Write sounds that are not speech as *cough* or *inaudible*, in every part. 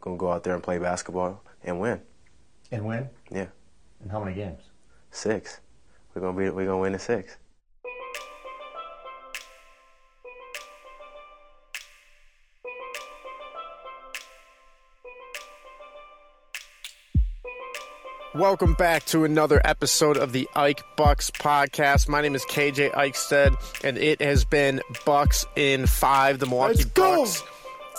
gonna go out there and play basketball and win. And win? Yeah, And how many games? six. We're gonna be we're gonna win in six. Welcome back to another episode of the Ike Bucks podcast. My name is KJ Ikestead, and it has been Bucks in five. The Milwaukee Let's go! Bucks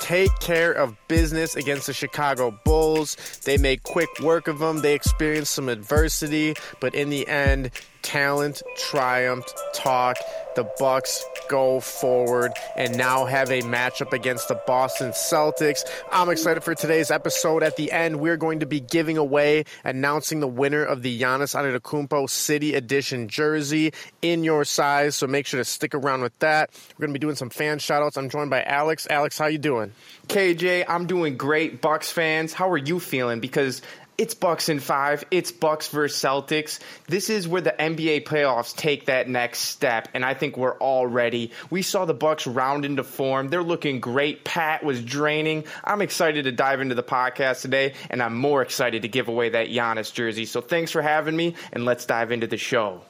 take care of business against the Chicago Bulls. They make quick work of them. They experienced some adversity, but in the end, talent triumphed. Talk. The Bucks go forward and now have a matchup against the Boston Celtics. I'm excited for today's episode. At the end, we're going to be giving away, announcing the winner of the Giannis Antetokounmpo City Edition jersey in your size. So make sure to stick around with that. We're going to be doing some fan shoutouts. I'm joined by Alex. Alex, how you doing? KJ, I'm doing great. Bucks fans, how are you feeling? Because it's Bucks in five. It's Bucks versus Celtics. This is where the NBA playoffs take that next step, and I think we're all ready. We saw the Bucks round into form. They're looking great. Pat was draining. I'm excited to dive into the podcast today, and I'm more excited to give away that Giannis jersey. So thanks for having me, and let's dive into the show.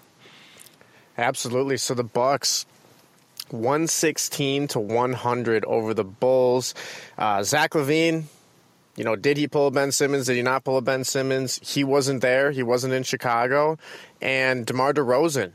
Absolutely. So the Bucks 116 to 100 over the Bulls. Uh, Zach LaVine, you know, did he pull a Ben Simmons? Did he not pull a Ben Simmons? He wasn't there. He wasn't in Chicago. And DeMar DeRozan,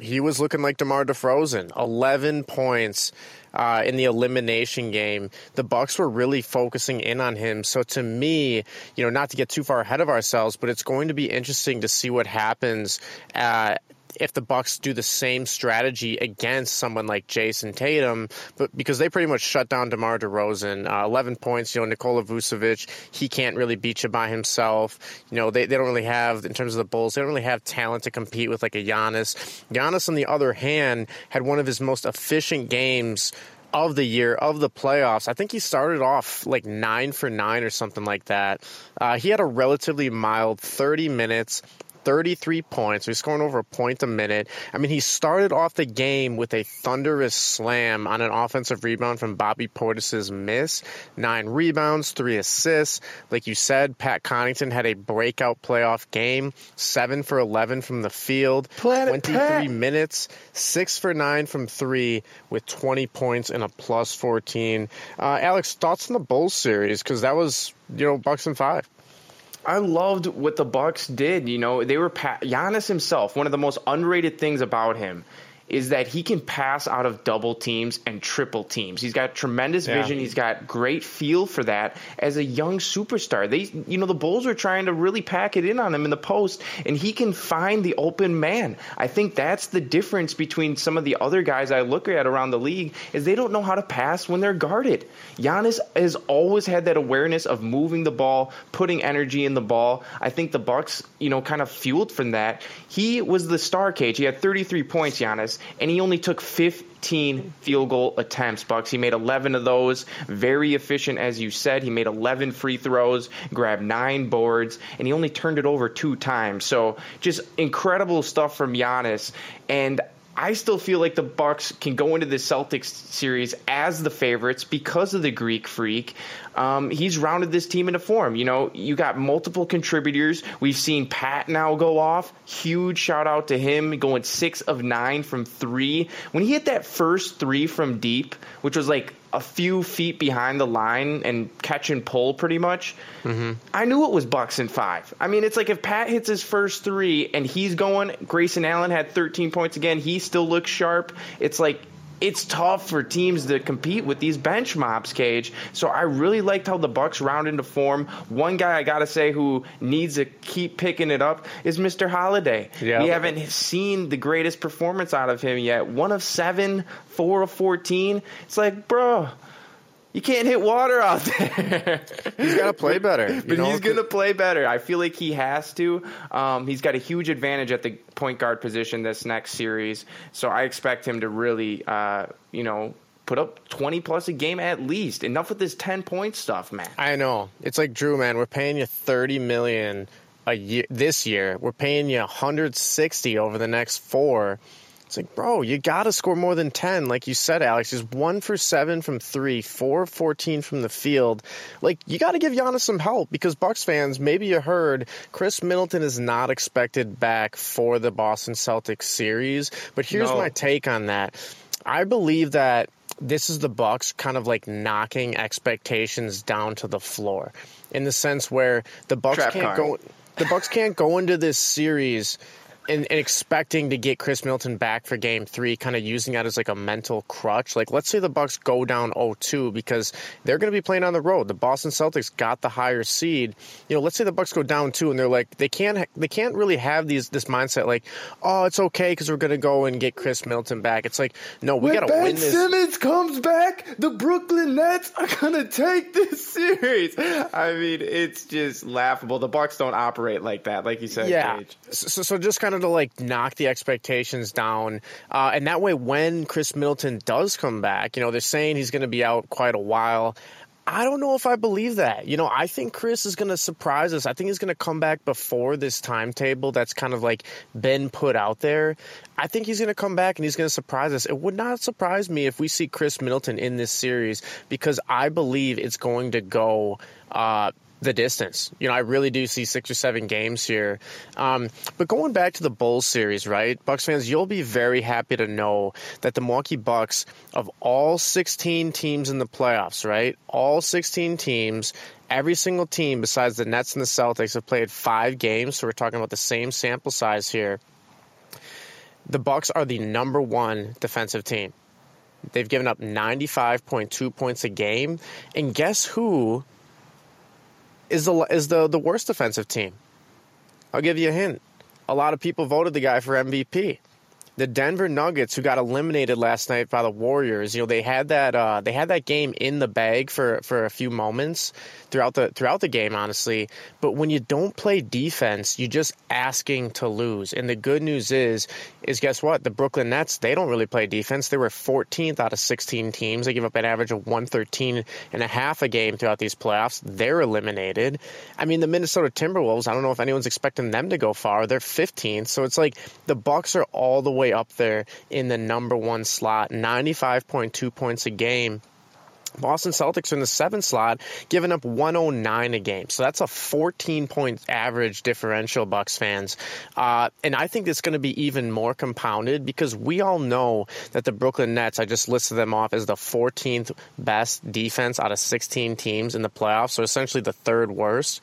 he was looking like DeMar DeFrozen. 11 points uh, in the elimination game. The Bucks were really focusing in on him. So to me, you know, not to get too far ahead of ourselves, but it's going to be interesting to see what happens. Uh, if the Bucks do the same strategy against someone like Jayson Tatum, but because they pretty much shut down DeMar DeRozan, uh, 11 points. You know, Nikola Vucevic, he can't really beat you by himself. You know, they, they don't really have in terms of the Bulls, they don't really have talent to compete with like a Giannis. Giannis, on the other hand, had one of his most efficient games of the year of the playoffs. I think he started off like nine for nine or something like that. Uh, he had a relatively mild 30 minutes. 33 points. He's scoring over a point a minute. I mean, he started off the game with a thunderous slam on an offensive rebound from Bobby Portis's miss. Nine rebounds, three assists. Like you said, Pat Connaughton had a breakout playoff game. Seven for 11 from the field. Planet 23 Pat. minutes, six for nine from three with 20 points and a plus 14. Uh, Alex, thoughts on the Bulls series? Because that was, you know, Bucks and five. I loved what the Bucks did. You know, they were pa- Giannis himself. One of the most underrated things about him is that he can pass out of double teams and triple teams. He's got tremendous Yeah. vision. He's got great feel for that as a young superstar. They, you know, the Bulls are trying to really pack it in on him in the post, and he can find the open man. I think that's the difference between some of the other guys I look at around the league is they don't know how to pass when they're guarded. Giannis has always had that awareness of moving the ball, putting energy in the ball. I think the Bucks, you know, kind of fueled from that. He was the star cage. He had 33 points, Giannis, and he only took 15 field goal attempts, Bucks. He made 11 of those. Very efficient, as you said. He made 11 free throws, grabbed nine boards, and he only turned it over two times. So just incredible stuff from Giannis. And I still feel like the Bucks can go into the Celtics series as the favorites because of the Greek freak. Um, he's rounded this team into form. You know, you got multiple contributors. We've seen Pat now go off. Huge shout out to him going six of nine from three. When he hit that first three from deep, which was like a few feet behind the line and catch and pull pretty much. I knew it was Bucks in five. I mean, it's like if Pat hits his first three and he's going, Grayson Allen had 13 points again. He still looks sharp. It's like it's tough for teams to compete with these bench mobs, Cage. So I really liked how the Bucks round into form. One guy I gotta say who needs to keep picking it up is Mr. Holiday. Yeah. We haven't seen the greatest performance out of him yet. One of seven, four of fourteen. It's like, bro. You can't hit water out *laughs* there. He's got to play better. But know? he's going to play better. I feel like he has to. Um, he's got a huge advantage at the point guard position this next series. So I expect him to really, uh, you know, put up 20 plus a game at least. Enough with this 10 point stuff, man. I know. It's like Jrue, man. We're paying you thirty million a year this year. We're paying you 160 over the next four. It's like, bro, you got to score more than 10. Like you said, Alex, he's one for seven from three, four 14 from the field. Like, you got to give Giannis some help because Bucks fans, maybe you heard Khris Middleton is not expected back for the Boston Celtics series. But here's No. my take on that. I believe that this is the Bucks kind of like knocking expectations down to the floor in the sense where the Bucks Trap can't card. go the Bucks can't go into this series and, and expecting to get Khris Middleton back for game three, kind of using that as like a mental crutch. Like, let's say the Bucks go down 0-2 because they're going to be playing on the road. The Boston Celtics got the higher seed. You know, let's say the Bucks go down two and they're like they can't they can't really have these this mindset like, oh, it's okay because we're going to go and get Khris Middleton back. It's like, no, we got to win this. Simmons comes back, the Brooklyn Nets are gonna take this *laughs* series. I mean, it's just laughable. The Bucks don't operate like that, like you said. Yeah. So, so just kind of to like knock the expectations down, uh, and that way, when Khris Middleton does come back, you know, they're saying he's going to be out quite a while. I don't know if I believe that. You know, I think Chris is going to surprise us. I think he's going to come back before this timetable that's kind of like been put out there. I think he's going to come back and he's going to surprise us. It would not surprise me if we see Khris Middleton in this series because I believe it's going to go. Uh, the distance. You know, I really do see six or seven games here. Um, but going back to the Bulls series, right? Bucks fans, you'll be very happy to know that the Milwaukee Bucks, of all 16 teams in the playoffs, right? All 16 teams, every single team besides the Nets and the Celtics have played five games. So we're talking about the same sample size here. The Bucks are the number one defensive team. They've given up 95.2 points a game. And guess who is the is the the worst defensive team. I'll give you a hint. A lot of people voted the guy for MVP. The Denver Nuggets, who got eliminated last night by the Warriors, you know they had that uh, they had that game in the bag for, for a few moments throughout the throughout the game, honestly. But when you don't play defense, you're just asking to lose. And the good news is, is guess what? The Brooklyn Nets they don't really play defense. They were 14th out of 16 teams. They give up an average of 113 and a half a game throughout these playoffs. They're eliminated. I mean, the Minnesota Timberwolves. I don't know if anyone's expecting them to go far. They're 15th. So it's like the Bucks are all the way up there in the number one slot, 95.2 points a game. Boston Celtics are in the seventh slot, giving up 109 a game. So that's a 14 point average differential, Bucks fans. Uh, and I think it's going to be even more compounded because we all know that the Brooklyn Nets, I just listed them off as the 14th best defense out of 16 teams in the playoffs. So essentially the third worst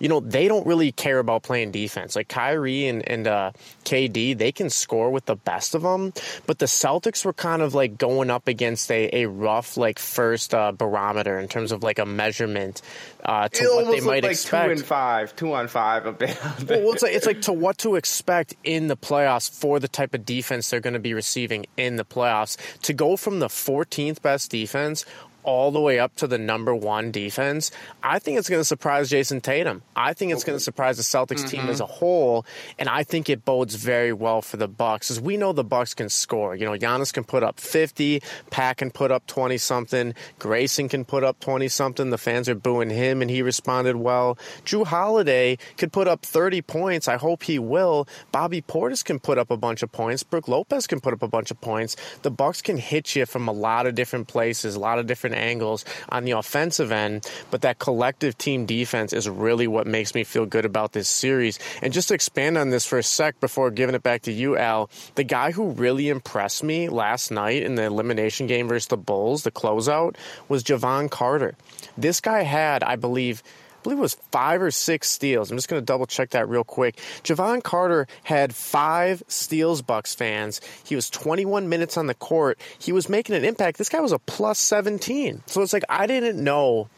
you know, they don't really care about playing defense. Like Kyrie and, and uh, KD, they can score with the best of them. But the Celtics were kind of like going up against a, a rough, like, first uh, barometer in terms of like a measurement uh, to It what they might like expect. two and five, two on five a bit. Well, it's like it's like to what to expect in the playoffs for the type of defense they're going to be receiving in the playoffs. To go from the 14th best defense all the way up to the number one defense, I think it's going to surprise Jayson Tatum. I think it's going to surprise the Celtics team as mm-hmm. a whole, and I think it bodes very well for the Bucks, as we know the Bucks can score. You know, Giannis can put up 50, Pat can put up 20 something, Grayson can put up 20 something. The fans are booing him, and he responded well. Jrue Holiday could put up 30 points. I hope he will. Bobby Portis can put up a bunch of points. Brook Lopez can put up a bunch of points. The Bucks can hit you from a lot of different places, a lot of different angles on the offensive end, but that collective team defense is really what makes me feel good about this series. And just to expand on this for a sec before giving it back to you, Al, the guy who really impressed me last night in the elimination game versus the Bulls, the closeout, was Jevon Carter. This guy had, I believe, believe it was five or six steals. I'm just going to double check that real quick. Jevon Carter had five steals, Bucks fans. He was 21 minutes on the court. He was making an impact. This guy was a plus 17. So it's like I didn't know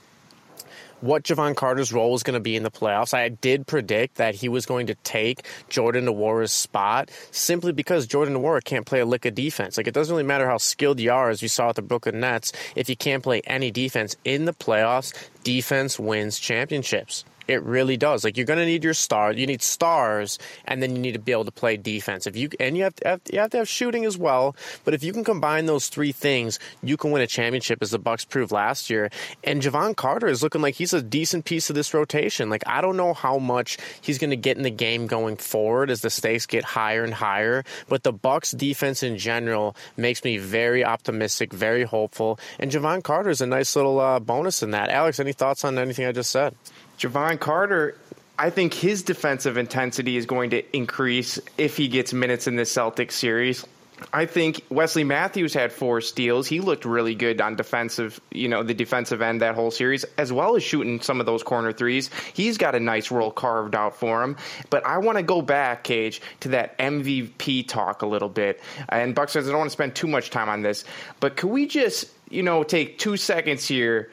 what Jevon Carter's role was going to be in the playoffs. I did predict that he was going to take Jordan Nwora's spot simply because Jordan Nwora can't play a lick of defense. Like it doesn't really matter how skilled you are, as you saw at the Brooklyn Nets, if you can't play any defense in the playoffs. Defense wins championships. It really does. Like you're going to need your star. You need stars, and then you need to be able to play defense. If you and you have to have, you have to have shooting as well. But if you can combine those three things, you can win a championship, as the Bucks proved last year. And Jevon Carter is looking like he's a decent piece of this rotation. Like I don't know how much he's going to get in the game going forward as the stakes get higher and higher. But the Bucks defense in general makes me very optimistic, very hopeful. And Jevon Carter is a nice little uh, bonus in that. Alex, any thoughts on anything I just said? Jevon Carter, I think his defensive intensity is going to increase if he gets minutes in this Celtics series. I think Wesley Matthews had four steals. He looked really good on defensive, you know, the defensive end that whole series, as well as shooting some of those corner threes. He's got a nice role carved out for him. But I want to go back, Cage, to that MVP talk a little bit. And Buck says I don't want to spend too much time on this, but could we just, you know, take two seconds here?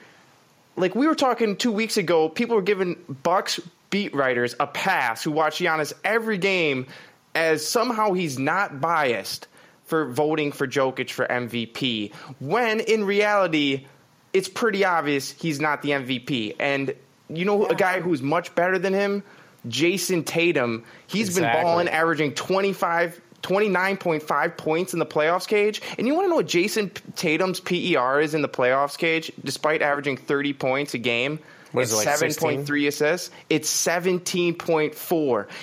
Like we were talking two weeks ago, people were giving Bucks beat writers a pass who watch Giannis every game as somehow he's not biased for voting for Jokic for MVP, when in reality, it's pretty obvious he's not the MVP. And you know a guy who's much better than him? Jayson Tatum. He's Exactly. been balling, averaging 25. 29.5 points in the playoffs cage. And you want to know what Jayson Tatum's PER is in the playoffs cage, despite averaging 30 points a game? What is It's it, like 16? 7.3 assists. It's 17.4.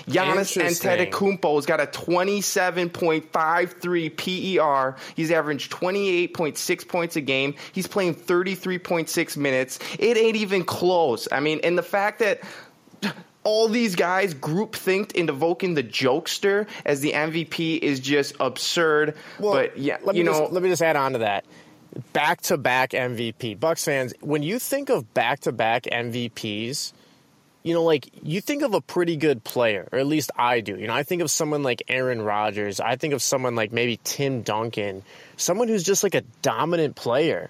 Giannis Interesting. Antetokounmpo's got a 27.53 PER. He's averaged 28.6 points a game. He's playing 33.6 minutes. It ain't even close. I mean, and the fact that all these guys group thinked into invoking the jokester as the MVP is just absurd. but yeah, let me you know, just, let me just add on to that. Back to back MVP. Bucks fans, when you think of back to back MVPs, you know, like you think of a pretty good player, or at least I do. You know, I think of someone like Aaron Rodgers. I think of someone like maybe Tim Duncan, someone who's just like a dominant player.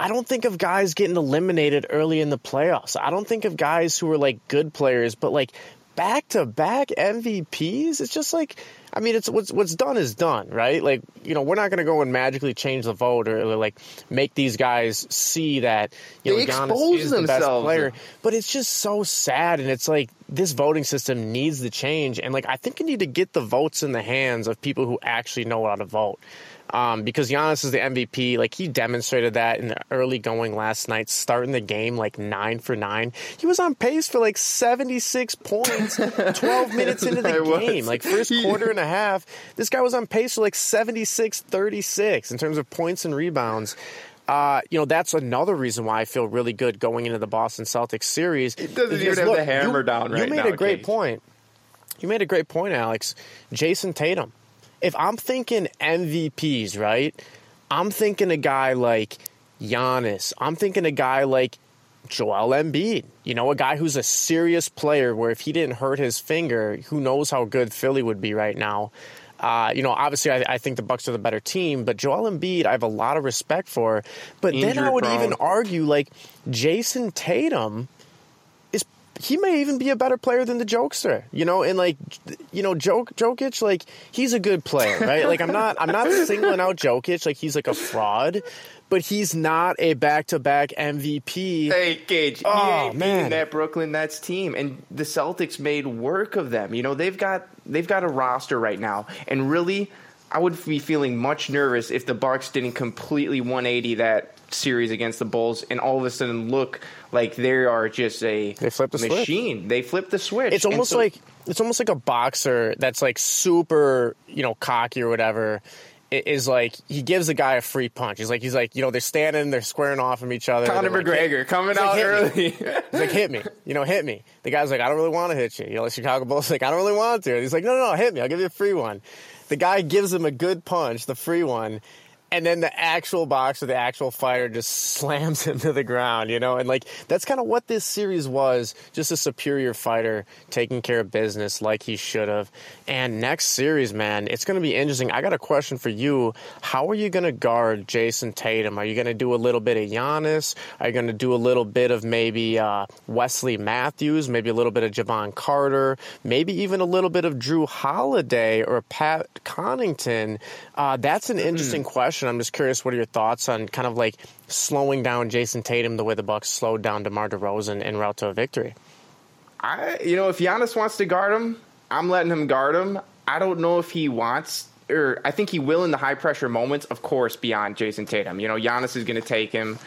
I don't think of guys getting eliminated early in the playoffs. I don't think of guys who are like good players, but like back to back MVPs. It's just like, I mean, it's what's what's done is done, right? Like, you know, we're not going to go and magically change the vote or, like make these guys see that you They know Giannis expose is the best themselves. player. But it's just so sad, and it's like this voting system needs to change. And like, I think you need to get the votes in the hands of people who actually know how to vote. Um, because Giannis is the MVP. Like he demonstrated that in the early going last night, starting the game like nine for nine. He was on pace for like seventy six points, *laughs* twelve minutes into the I was. game. Like first quarter and a half, this guy was on pace for like 76, 36 in terms of points and rebounds. Uh, you know, that's another reason why I feel really good going into the Boston Celtics series. It doesn't even have the hammer down right You made now, a great point. You made a great point, Alex. Jayson Tatum. If I'm thinking MVPs, right? I'm thinking a guy like Giannis. I'm thinking a guy like Joel Embiid. You know, a guy who's a serious player where if he didn't hurt his finger, who knows how good Philly would be right now. Uh, you know, obviously, I, I think the Bucks are the better team, but Joel Embiid, I have a lot of respect for. But then I would even argue, like Jayson Tatum he may even be a better player than the jokester, you know, and like you know, Jok Jokic, like he's a good player, right? like I'm not I'm not *laughs* singling out Jokic like he's like a fraud, but he's not a back to back MVP. Hey, Gage, Oh, man. that Brooklyn Nets team, and the Celtics made work of them. You know, they've got they've got a roster right now, and really, I would be feeling much nervous if the Bucks didn't completely 180 that series against the Bulls, and all of a sudden look like they are just a They flip the switch. machine. They flip the switch. It's almost so- like it's almost like a boxer that's like super, you know, cocky or whatever. Is like he gives the guy a free punch. He's like he's like you know they're standing, they're squaring off from each other. Conor like, McGregor coming like, out "Hit me." early. He's like, hit me. You know, hit me. The guy's like, I don't really want to hit you. You know, the Chicago Bulls like, I don't really want to. He's like, no, no, no, hit me. I'll give you a free one. The guy gives him a good punch, the free one, and then the actual box or the actual fighter just slams *laughs* him to the ground, you know? And like, that's kind of what this series was just a superior fighter taking care of business like he should have. And next series, man, it's going to be interesting. I got a question for you. How are you going to guard Jayson Tatum? Are you going to do a little bit of Giannis? Are you going to do a little bit of maybe uh, Wesley Matthews, maybe a little bit of Jevon Carter, maybe even a little bit of Jrue Holiday or Pat Connaughton? Uh, that's an interesting question. I'm just curious, what are your thoughts on kind of like slowing down Jayson Tatum the way the Bucks slowed down DeMar DeRozan en route to a victory? I, you know, if Giannis wants to guard him, I'm letting him guard him. I don't know if he wants, or I think he will in the high pressure moments, of course, beyond Jayson Tatum. You know, Giannis is going to take him.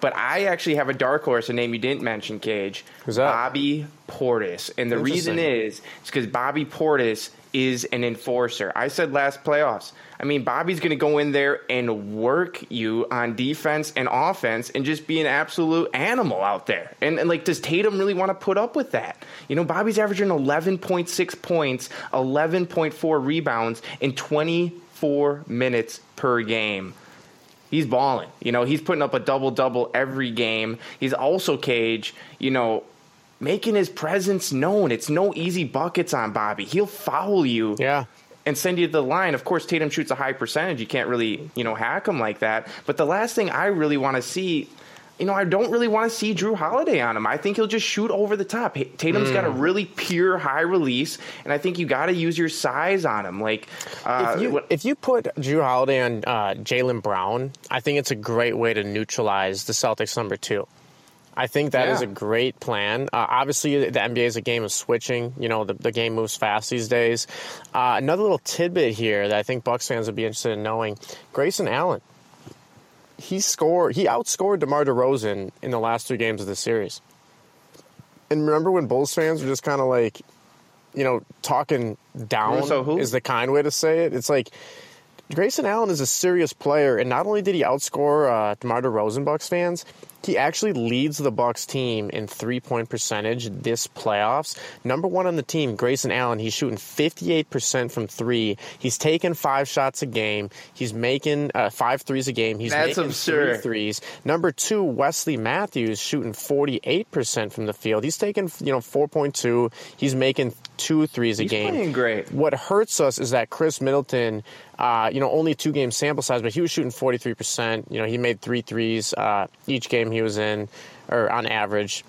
But I actually have a dark horse, a name you didn't mention, Cage. Who's that? Bobby Portis. And the reason is, it's because Bobby Portis is an enforcer. I said last playoffs. I mean, Bobby's going to go in there and work you on defense and offense and just be an absolute animal out there. And, and like, does Tatum really want to put up with that? You know, Bobby's averaging 11.6 points, 11.4 rebounds in 24 minutes per game. He's balling. You know, he's putting up a double double every game. He's also Cage, you know, making his presence known. It's no easy buckets on Bobby. He'll foul you Yeah. and send you to the line. Of course, Tatum shoots a high percentage. You can't really, you know, hack him like that. But the last thing I really want to see, you know, I don't really want to see Jrue Holiday on him. I think he'll just shoot over the top. Tatum's got a really pure high release, and I think you got to use your size on him. Like, uh, if you if you put Jrue Holiday on uh, Jaylen Brown, I think it's a great way to neutralize the Celtics number two. I think that is Yeah. a great plan. Uh, obviously, the NBA is a game of switching. You know, the, the game moves fast these days. Uh, another little tidbit here that I think Bucks fans would be interested in knowing: Grayson Allen. He scored. He outscored DeMar DeRozan in the last two games of the series. And remember when Bulls fans were just kind of like, you know, talking down who? is the kind way to say it. It's like Grayson Allen is a serious player, and not only did he outscore uh, DeMar DeRozan Bucks fans, he actually leads the Bucks team in three point percentage this playoffs. Number one on the team, Grayson Allen. He's shooting 58% from three. He's taking five shots a game. He's making uh, five threes a game. He's That's making absurd. three threes. Number two, Wesley Matthews shooting 48% from the field. He's taking you know 4.2. He's making two threes a He's game. playing great. What hurts us is that Khris Middleton, uh, you know, only two game sample size, but he was shooting 43%. You know, he made three threes uh, each game he was in, or on average.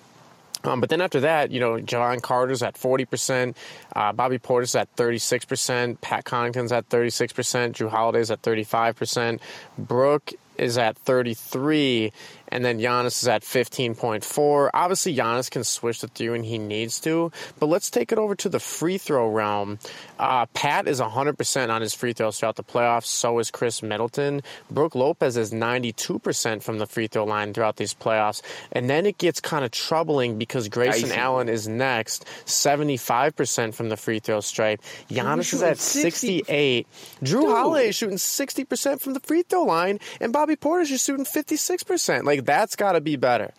Um, but then after that, you know, Jevon Carter's at 40%, uh, Bobby Porter's at 36%, Pat Connaughton's at 36%, Jrue Holiday's at 35%, Brook is at 33, and then Giannis is at 15.4. Obviously, Giannis can switch the three when he needs to, but let's take it over to the free throw realm. Uh, Pat is 100% on his free throws throughout the playoffs. So is Khris Middleton. Brook Lopez is 92% from the free throw line throughout these playoffs. And then it gets kind of troubling because Grayson. Allen is next, 75% from the free throw stripe. Giannis is at 60. 68. Jrue Holiday is shooting 60% from the free throw line, and Bobby Porter's just shooting 56%. Like, that's got to be better.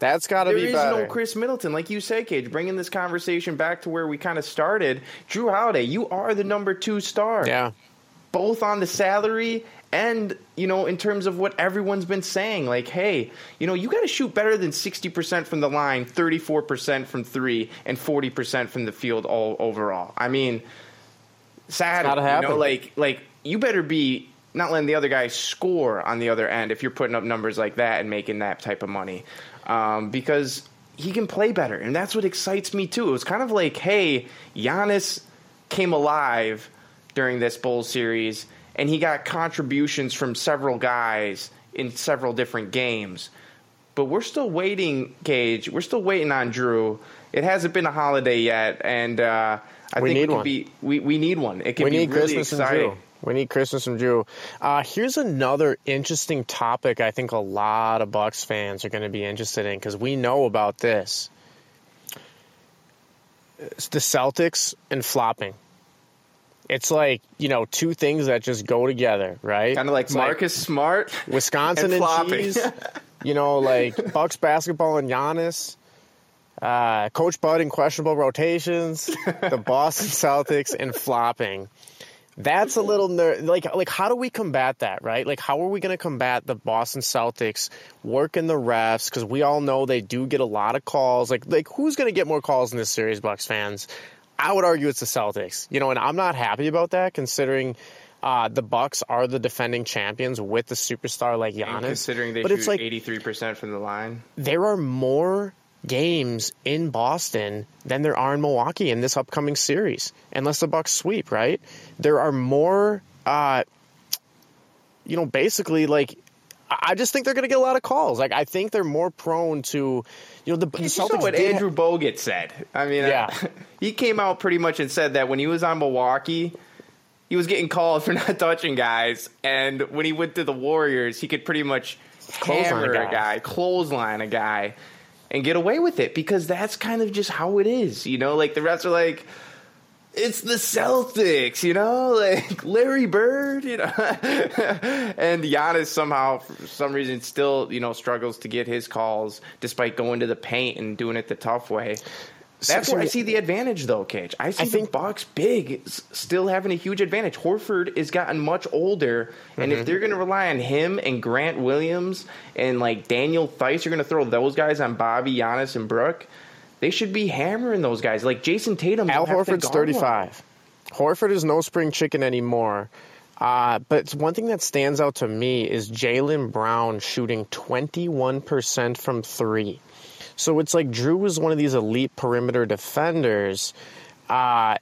That's got to be is better. no Khris Middleton, like you say, Cage. Bringing this conversation back to where we kind of started, Jrue Holiday, you are the number two star, yeah. both on the salary and you know in terms of what everyone's been saying. Like, hey, you know, you got to shoot better than sixty percent from the line, thirty four percent from three, and forty percent from the field all overall. I mean, sad. You know, happen. like, like you better be not letting the other guy score on the other end if you're putting up numbers like that and making that type of money, um, because he can play better, and that's what excites me too. It was kind of like, hey, Giannis came alive during this Bulls series, and he got contributions from several guys in several different games. But we're still waiting, Cage. We're still waiting on Jrue. It hasn't been a holiday yet, and uh, I We think need it could be. We, we need one. It can we be need really Christmas exciting. We need Christmas from Jrue. Uh, here's another interesting topic I think a lot of Bucks fans are going to be interested in because we know about this. It's the Celtics and flopping. It's like, you know, two things that just go together, right? Kind of like It's Marcus Smart. *laughs* Wisconsin and and, flopping. cheese. *laughs* you know, like Bucks basketball and Giannis. Uh, Coach Bud in questionable rotations. the Boston Celtics and flopping. That's a little ner- like like how do we combat that, right? Like how are we going to combat the Boston Celtics working the refs because we all know they do get a lot of calls. Like like who's going to get more calls in this series, Bucks fans? I would argue it's the Celtics. You know, and I'm not happy about that considering uh, the Bucks are the defending champions with the superstar like Giannis. And considering they but shoot it's like 83% from the line. there are more games in Boston than there are in Milwaukee in this upcoming series, unless the Bucks sweep. Right? There are more. Uh, you know, basically, like I just think they're going to get a lot of calls. Like I think they're more prone to, you know, the, the You saw Celtics. what did Andrew Bogut said. I mean, Yeah. uh, *laughs* he came out pretty much and said that when he was on Milwaukee, he was getting called *laughs* for not touching guys, and when he went to the Warriors, he could pretty much Clothesline a hammer a guy. guy, clothesline a guy, and get away with it because that's kind of just how it is. You know, like the refs are like. It's the Celtics, you know, *laughs* like Larry Bird, you know, *laughs* and Giannis somehow, for some reason, still you know struggles to get his calls despite going to the paint and doing it the tough way. That's So- where I see the advantage, though, Cage. I see I the think- Bucks big, s- still having a huge advantage. Horford has gotten much older, and Mm-hmm. if they're going to rely on him and Grant Williams and like Daniel Theis, you're going to throw those guys on Bobby, Giannis, and Brook. They should be hammering those guys. Like Jayson Tatum. Al will have to Horford's guard one. 35. Horford is no spring chicken anymore. Uh, but one thing that stands out to me is Jaylen Brown shooting 21% from three. So it's like Jrue was one of these elite perimeter defenders. Uh,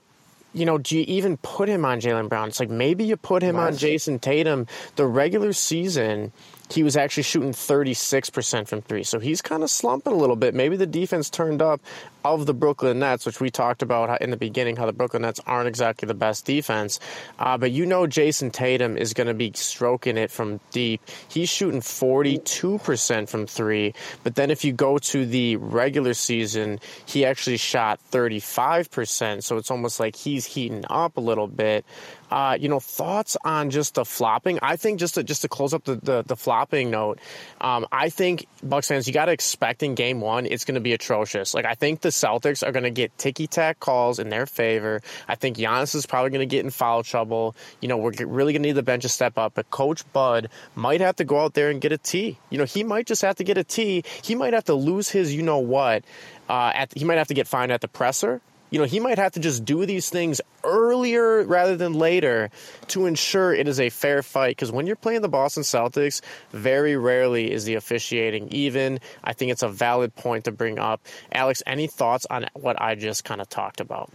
you know, do you even put him on Jaylen Brown? It's like maybe you put him on Jayson Tatum. The regular season, he was actually shooting 36% from three. So he's kind of slumping a little bit. Maybe the defense turned up of the Brooklyn Nets, which we talked about in the beginning, how the Brooklyn Nets aren't exactly the best defense. Uh, but you know, Jayson Tatum is going to be stroking it from deep. He's shooting 42% from three. But then if you go to the regular season, he actually shot 35%. So it's almost like he's heating up a little bit. Uh, you know, thoughts on just the flopping? I think just to, just to close up the, the, the flopping note, um, I think Bucks fans, you got to expect in game one, it's going to be atrocious. Like, I think the Celtics are going to get ticky tack calls in their favor. I think Giannis is probably going to get in foul trouble. You know, we're really going to need the bench to step up, but Coach Bud might have to go out there and get a T. You know, he might just have to get a T. He might have to lose his, you know what, uh, at, he might have to get fined at the presser. You know, he might have to just do these things earlier rather than later to ensure it is a fair fight. Because when you're playing the Boston Celtics, very rarely is the officiating even. I think it's a valid point to bring up. Alex, any thoughts on what I just kind of talked about?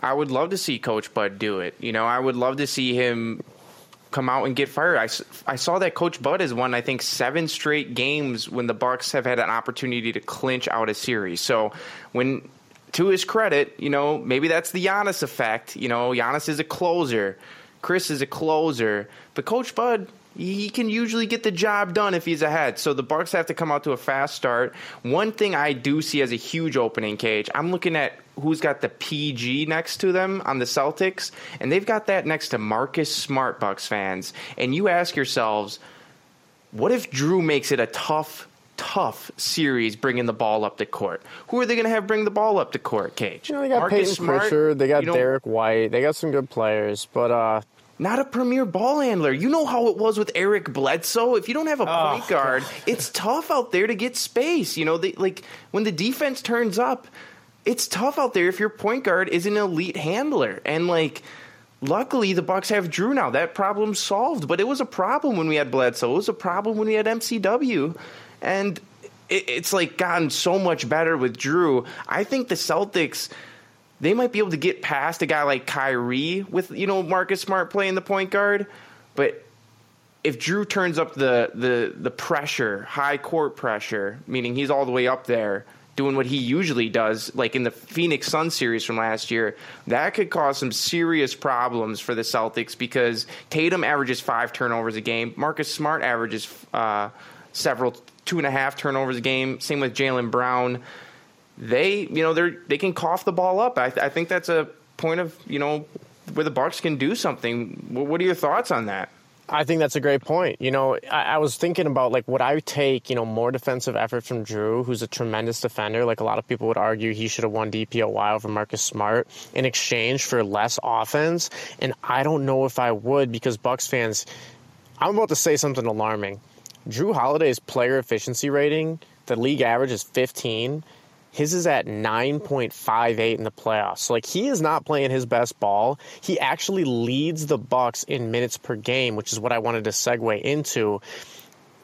I would love to see Coach Bud do it. You know, I would love to see him come out and get fired. I, I saw that Coach Bud has won, I think, seven straight games when the Bucks have had an opportunity to clinch out a series. So when, to his credit, you know, maybe that's the Giannis effect. You know, Giannis is a closer, Chris is a closer, but Coach Bud. He can usually get the job done if he's ahead. So the Bucks have to come out to a fast start. One thing I do see as a huge opening cage, I'm looking at who's got the PG next to them on the Celtics, and they've got that next to Marcus Smart, Bucks fans. And you ask yourselves, what if Jrue makes it a tough, tough series bringing the ball up to court? Who are they going to have bring the ball up to court, Cage? You know, they got Marcus Payton Smart, Pritchard, they got you know, Derrick White, they got some good players, but uh, Not a premier ball handler. You know how it was with Eric Bledsoe. If you don't have a Oh, point guard, it's tough out there to get space. You know, they, like when the defense turns up, it's tough out there if your point guard is an elite handler. And like, luckily the Bucks have Jrue now. That problem's solved. But it was a problem when we had Bledsoe. It was a problem when we had MCW, and it, it's like gotten so much better with Jrue. I think the Celtics they might be able to get past a guy like Kyrie with you know Marcus Smart playing the point guard, but if Jrue turns up the the the pressure, high court pressure, meaning he's all the way up there doing what he usually does, like in the Phoenix Sun series from last year, that could cause some serious problems for the Celtics because Tatum averages five turnovers a game, Marcus Smart averages uh, several two and a half turnovers a game. Same with Jaylen Brown they you know they they can cough the ball up. I, th- I think that's a point of you know where the Bucks can do something. What, are your thoughts on that? I think that's a great point. You know, I, I was thinking about like would I take you know more defensive effort from Jrue, who's a tremendous defender. Like a lot of people would argue he should have won DPOY over Marcus Smart in exchange for less offense, and I don't know if I would because Bucks fans. I'm about to say something alarming. Jrue Holiday's player efficiency rating, the league average is 15. His is at 9.58 in the playoffs. So like he is not playing his best ball. He actually leads the Bucks in minutes per game, which is what I wanted to segue into.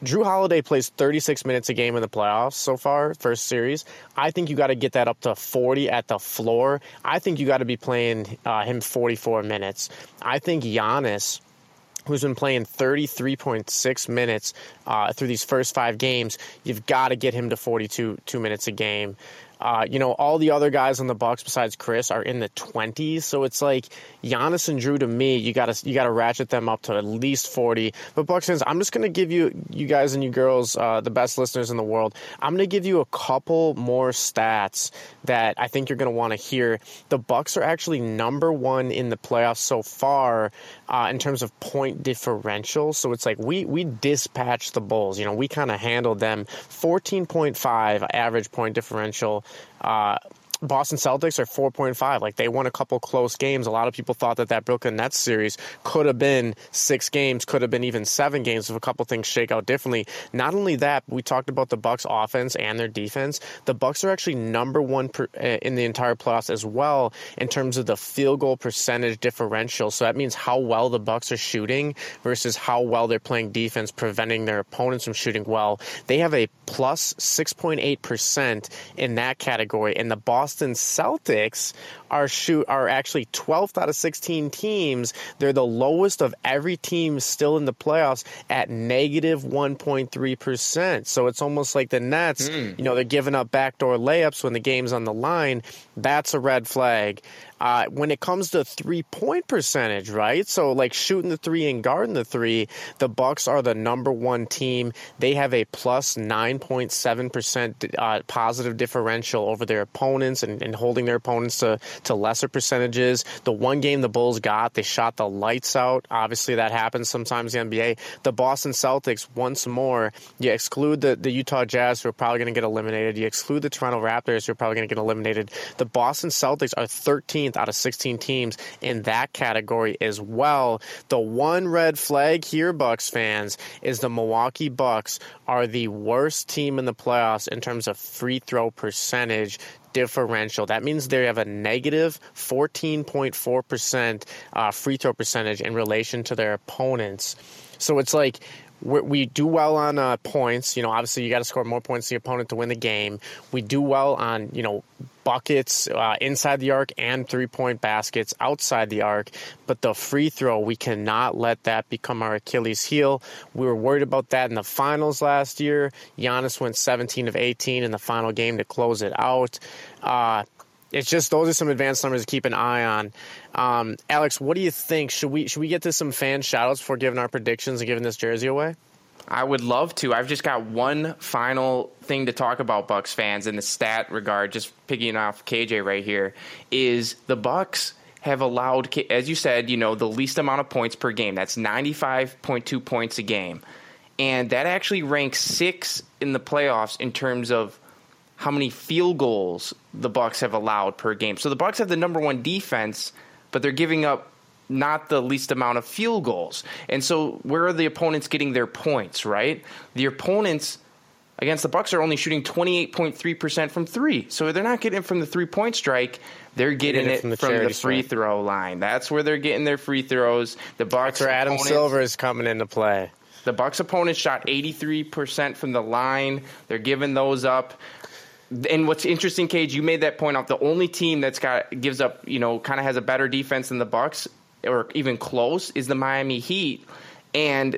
Jrue Holiday plays 36 minutes a game in the playoffs so far, first series. I think you got to get that up to 40 at the floor. I think you got to be playing uh, him 44 minutes. I think Giannis who's been playing 33.6 minutes uh, through these first five games, you've got to get him to 42 two minutes a game. Uh, you know, all the other guys on the Bucks besides Chris are in the 20s, so it's like Giannis and Jrue to me, you gotta you gotta ratchet them up to at least 40. But Bucks fans, I'm just gonna give you you guys and you girls, uh, the best listeners in the world. I'm gonna give you a couple more stats that I think you're gonna want to hear. The Bucks are actually number one in the playoffs so far uh, in terms of point differential. So it's like we we dispatched the Bulls. You know, we kind of handled them. 14.5 average point differential. Uh, Boston Celtics are 4.5. Like they won a couple close games. A lot of people thought that that Brooklyn Nets series could have been six games, could have been even seven games if a couple things shake out differently. Not only that, we talked about the Bucks offense and their defense. The Bucks are actually number one per, uh, in the entire playoffs as well in terms of the field goal percentage differential. So that means how well the Bucks are shooting versus how well they're playing defense, preventing their opponents from shooting well. They have a plus 6.8 percent in that category, and the Boston Boston Celtics are shoot are actually 12th out of 16 teams. They're the lowest of every team still in the playoffs at negative negative 1.3 percent. So it's almost like the Nets. Mm. You know, they're giving up backdoor layups when the game's on the line. That's a red flag. Uh, when it comes to three point percentage, right? So like shooting the three and guarding the three, the Bucks are the number one team. They have a plus nine point seven percent uh, positive differential over their opponents and, and holding their opponents to to lesser percentages. The one game the Bulls got, they shot the lights out. Obviously, that happens sometimes in the NBA. The Boston Celtics, once more, you exclude the, the Utah Jazz, who are probably going to get eliminated. You exclude the Toronto Raptors, who are probably going to get eliminated. The Boston Celtics are 13 13th out of 16 teams in that category as well. The one red flag here, Bucks fans, is the Milwaukee Bucks are the worst team in the playoffs in terms of free throw percentage differential. That means they have a negative 14.4% uh, free throw percentage in relation to their opponents. So it's like we do well on uh, points. You know, obviously you got to score more points than the opponent to win the game. We do well on you know buckets uh, inside the arc and three point baskets outside the arc. But the free throw, we cannot let that become our Achilles heel. We were worried about that in the finals last year. Giannis went 17 of 18 in the final game to close it out. Uh, it's just those are some advanced numbers to keep an eye on. Um, Alex, what do you think? Should we should we get to some fan shoutouts before giving our predictions and giving this jersey away? I would love to. I've just got one final thing to talk about Bucks fans in the stat regard, just picking off KJ right here, is the Bucks have allowed, as you said, you know, the least amount of points per game. That's 95.2 points a game. And that actually ranks six in the playoffs in terms of how many field goals the Bucks have allowed per game. So the Bucks have the number one defense, but they're giving up not the least amount of field goals. And so where are the opponents getting their points, right? The opponents against the Bucks are only shooting 28.3% from 3. So they're not getting it from the three-point strike, they're getting, getting it, from the, from the free strike. throw line. That's where they're getting their free throws. The Bucks where Adam Silver is coming into play. The Bucks opponents shot 83% from the line. They're giving those up and what's interesting, Cage, you made that point out. The only team that's got gives up, you know, kind of has a better defense than the Bucks, or even close, is the Miami Heat. And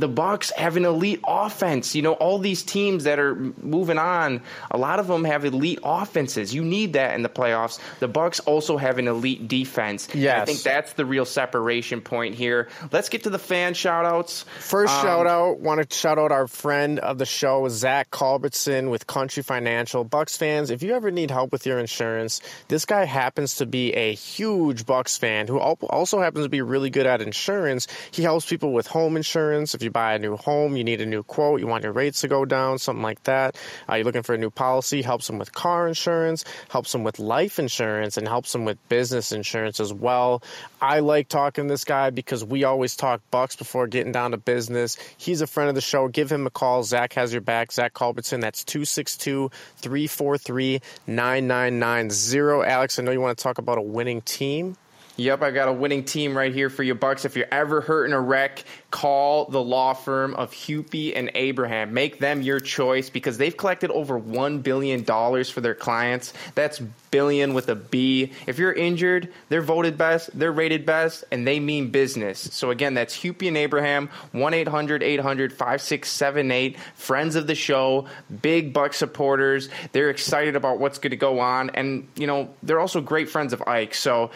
the Bucks have an elite offense. You know, all these teams that are moving on, a lot of them have elite offenses. You need that in the playoffs. The Bucks also have an elite defense. Yes. I think that's the real separation point here. Let's get to the fan shout outs. First um, shout out, want to shout out our friend of the show, Zach Culbertson with Country Financial. Bucks fans, if you ever need help with your insurance, this guy happens to be a huge Bucks fan who also happens to be really good at insurance. He helps people with home insurance. If you you buy a new home, you need a new quote, you want your rates to go down, something like that. Uh, you're looking for a new policy, helps them with car insurance, helps them with life insurance, and helps them with business insurance as well. I like talking to this guy because we always talk bucks before getting down to business. He's a friend of the show. Give him a call. Zach has your back. Zach Culbertson. That's 262 343 9990. Alex, I know you want to talk about a winning team. Yep, I got a winning team right here for you, Bucks. If you're ever hurt in a wreck, call the law firm of Hupy and Abraham. Make them your choice because they've collected over one billion dollars for their clients. That's billion with a B. If you're injured, they're voted best, they're rated best, and they mean business. So again, that's Hupy and Abraham, 1-800-800-5678. Friends of the show, big Buck supporters. They're excited about what's going to go on, and you know they're also great friends of Ike. So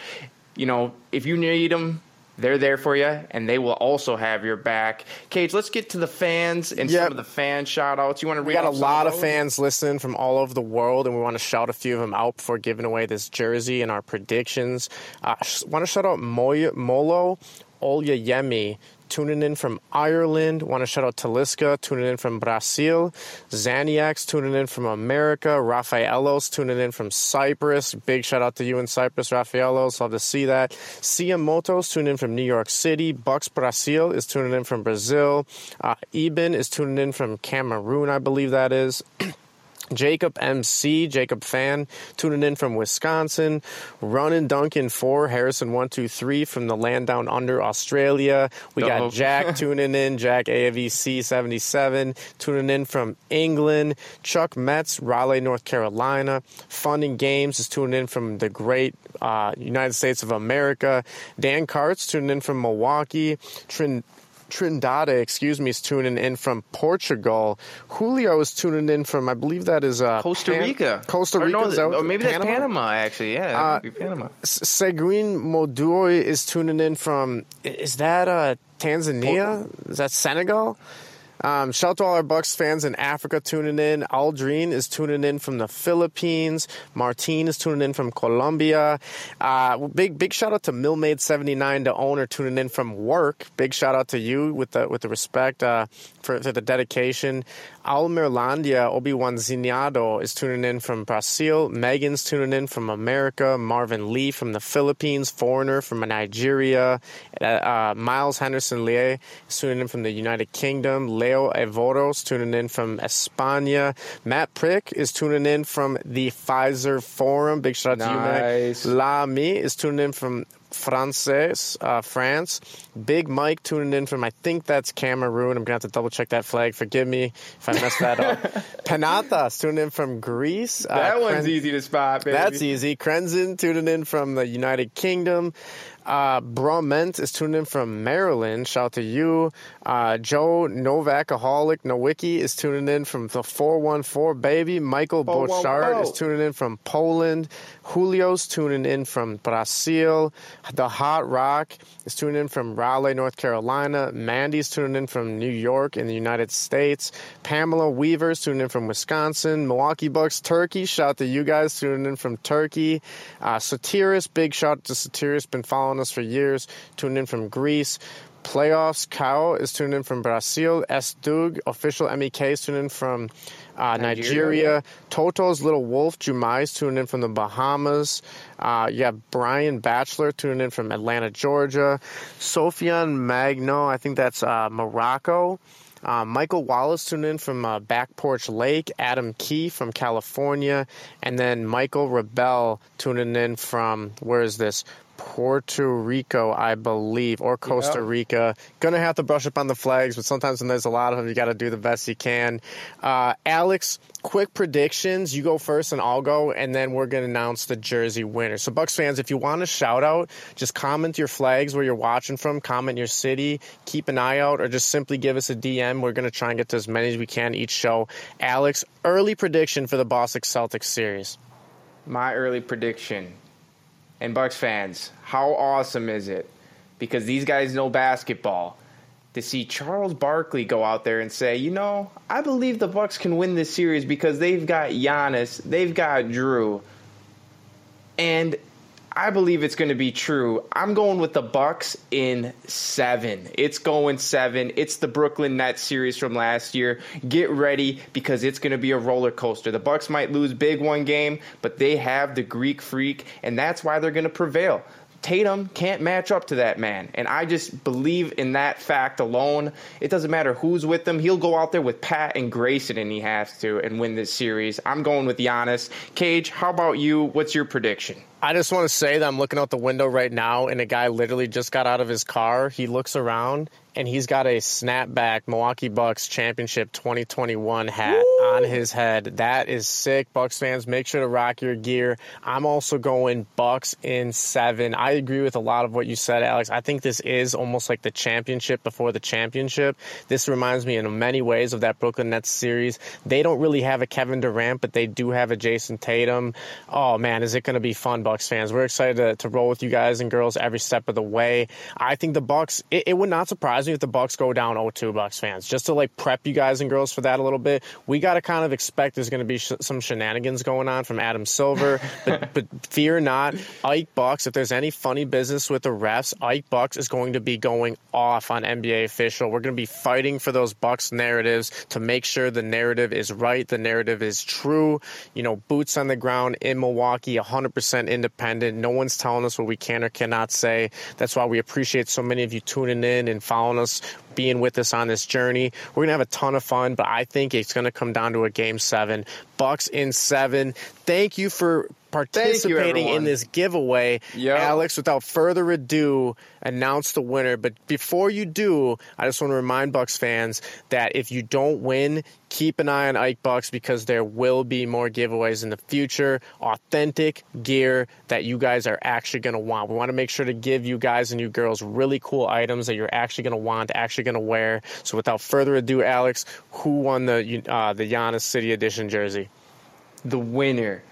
you know, if you need them, they're there for you, and they will also have your back. Cage, let's get to the fans and Yep. some of the fan shout outs. You want to read We got a lot of fans listening from all over the world, and we want to shout a few of them out before giving away this jersey and our predictions. Uh, want to shout out Moya, Molo Olyayemi, tuning in from Ireland. Want to shout out Taliska, tuning in from Brazil. Zaniacs, tuning in from America. Rafaelos, tuning in from Cyprus. Big shout out to you in Cyprus, Rafaelos. Love to see that. Siamotos, tuning in from New York City. Bucks Brazil is tuning in from Brazil. Uh, Eben is tuning in from Cameroon, I believe that is. *clears throat* Jacob MC, Jacob Fan, tuning in from Wisconsin. Running Duncan 4, Harrison 123 from the land down under Australia. We got Jack *laughs* tuning in, Jack AVC 77, tuning in from England. Chuck Metz, Raleigh, North Carolina. Funding Games is tuning in from the great uh, United States of America. Dan Karts tuning in from Milwaukee. Trin- Trindade, excuse me, is tuning in from Portugal. Julio is tuning in from, I believe that is uh, Costa Pan- Rica. Costa Or Rica, no, is that or maybe that's Panama, actually. Yeah, Uh, Panama. Seguin Modoy is tuning in from, is that uh, Tanzania? Is that Senegal? Um, shout out to all our Bucks fans in Africa tuning in. Aldrin is tuning in from the Philippines. Martin is tuning in from Colombia. Uh, big big shout out to Millmaid79, the owner, tuning in from work. Big shout out to you with the with the respect uh, for, for the dedication. Almerlandia Obi Wan Zinado is tuning in from Brazil. Megan's tuning in from America. Marvin Lee from the Philippines. Foreigner from Nigeria. Uh, uh, Miles Henderson Lee is tuning in from the United Kingdom. Evoros tuning in from España. Matt Prick is tuning in from the Fiserv Forum. Big shout out to you, Nice. Matt. Lami is tuning in from Frances, uh, France. Big Mike tuning in from, I think that's Cameroon. I'm going to have to double check that flag. Forgive me if I messed that up. *laughs* Panathas tuning in from Greece. Uh, That one's Kren- easy to spot, baby. That's easy. Krenzen tuning in from the United Kingdom. Uh, Broment is tuning in from Maryland. Shout out to you. Uh, Joe Novacaholic Nowicki is tuning in from the 414 baby. Michael 414. Bochard is tuning in from Poland. Julio's tuning in from Brazil. The Hot Rock is tuning in from Raleigh, North Carolina. Mandy's tuning in from New York in the United States. Pamela Weaver's tuning in from Wisconsin. Milwaukee Bucks Turkey. Shout out to you guys tuning in from Turkey. Uh, big shout out to Satiris. Been following us for years. Tuning in from Greece. Playoffs, Kao is tuning in from Brazil. S. Dug, official MEK, is tuning in from uh, Nigeria. Nigeria. Toto's Little Wolf, Jumai is tuning in from the Bahamas. Uh, you have Brian Batchelor tuning in from Atlanta, Georgia. Sofian Magno, I think that's uh, Morocco. Uh, Michael Wallace tuned in from uh, Back Porch Lake. Adam Key from California. And then Michael Rebel tuning in from, where is this? Puerto Rico, I believe, or Costa Yep. Rica. Gonna have to brush up on the flags, but sometimes when there's a lot of them, you got to do the best you can. Uh, Alex, quick predictions. You go first, and I'll go, and then we're gonna announce the jersey winner. So, Bucks fans, if you want a shout out, just comment your flags where you're watching from, comment your city, keep an eye out, or just simply give us a DM. We're gonna try and get to as many as we can each show. Alex, early prediction for the Boston Celtics series. my early prediction. And Bucks fans, how awesome is it? Because these guys know basketball. To see Charles Barkley go out there and say, you know, I believe the Bucks can win this series because they've got Giannis, they've got Jrue, and I believe it's going to be true. I'm going with the Bucks in seven. It's going seven. It's the Brooklyn Nets series from last year. Get ready because it's going to be a roller coaster. The Bucks might lose big one game, but they have the Greek freak, and that's why they're going to prevail. Tatum can't match up to that man. And I just believe in that fact alone. It doesn't matter who's with him. He'll go out there with Pat and Grayson and he has to and win this series. I'm going with Giannis. Cage, how about you? What's your prediction? I just want to say that I'm looking out the window right now, and a guy literally just got out of his car. He looks around, and he's got a snapback Milwaukee Bucks Championship 2021 hat Woo! on his head. That is sick, Bucks fans. Make sure to rock your gear. I'm also going Bucks in seven. I agree with a lot of what you said, Alex. I think this is almost like the championship before the championship. This reminds me in many ways of that Brooklyn Nets series. They don't really have a Kevin Durant, but they do have a Jayson Tatum. Oh man, is it going to be fun, Bucks fans? We're excited to, to roll with you guys and girls every step of the way. I think the Bucks. It, it would not surprise me if the Bucks go down 0-2. Bucks fans, just to like prep you guys and girls for that a little bit. We got to kind of expect there's going to be sh- some shenanigans going on from Adam Silver, *laughs* but, but fear not, Ike Bucks. If there's any funny business with the refs, Ike Bucks is going to be going off on NBA official. We're going to be fighting for those Bucks narratives to make sure the narrative is right, the narrative is true. You know, boots on the ground in Milwaukee, 100% independent. No one's telling us what we can or cannot say. That's why we appreciate so many of you tuning in and following us being with us on this journey. We're going to have a ton of fun, but I think it's going to come down to a game seven. Bucks in seven. Thank you for participating you, in this giveaway. Yep. Alex, without further ado, announce the winner. But before you do, I just want to remind Bucks fans that if you don't win, keep an eye on Ike Bucks because there will be more giveaways in the future. Authentic gear that you guys are actually going to want. We want to make sure to give you guys and you girls really cool items that you're actually going to want, actually going to wear. So without further ado, Alex, who won the uh, the Giannis City Edition jersey? The winner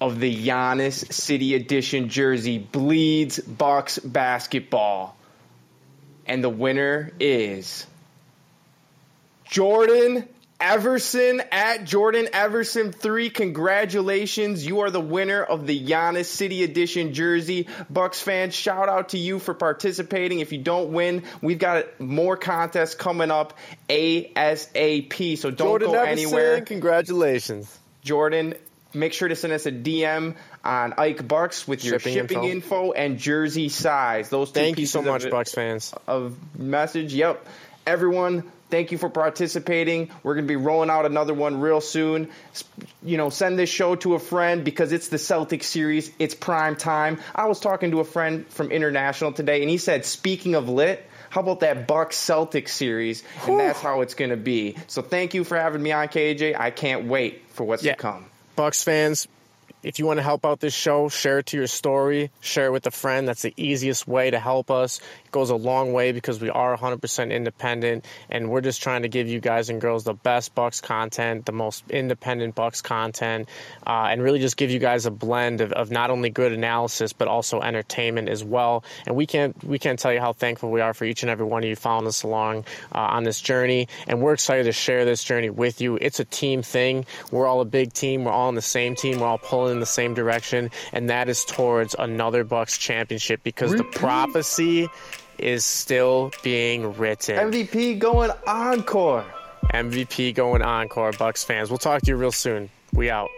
of the Giannis City Edition jersey bleeds Bucks basketball. And the winner is Jordan Everson at Jordan Everson 3. Congratulations. You are the winner of the Giannis City Edition jersey. Bucks fans, shout out to you for participating. If you don't win, we've got more contests coming up ASAP. So don't Jordan go Everson, anywhere. Congratulations. Jordan, make sure to send us a DM on Ike Bucks with your Shipping shipping, info. info. and jersey size. Those two Thank you so much, of, Bucks fans. of message. Yep. Everyone, thank you for participating. We're going to be rolling out another one real soon. You know, send this show to a friend because it's the Celtics series. It's prime time. I was talking to a friend from International today, and he said, speaking of lit, how about that Bucks Celtics series? And that's how it's going to be. So thank you for having me on, KJ. I can't wait for what's Yeah. to come. Bucks fans, if you want to help out this show, share it to your story, share it with a friend. That's the easiest way to help us. It goes a long way because we are 100% independent, and we're just trying to give you guys and girls the best Bucks content, the most independent Bucks content, uh, and really just give you guys a blend of, of not only good analysis but also entertainment as well. And we can't we can't tell you how thankful we are for each and every one of you following us along uh, on this journey, and we're excited to share this journey with you. It's a team thing. We're all a big team. We're all on the same team. We're all pulling in the same direction, and that is towards another Bucks championship because the prophecy is still being written. MVP going encore. MVP going encore, Bucks fans. We'll talk to you real soon. We out.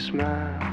Smile.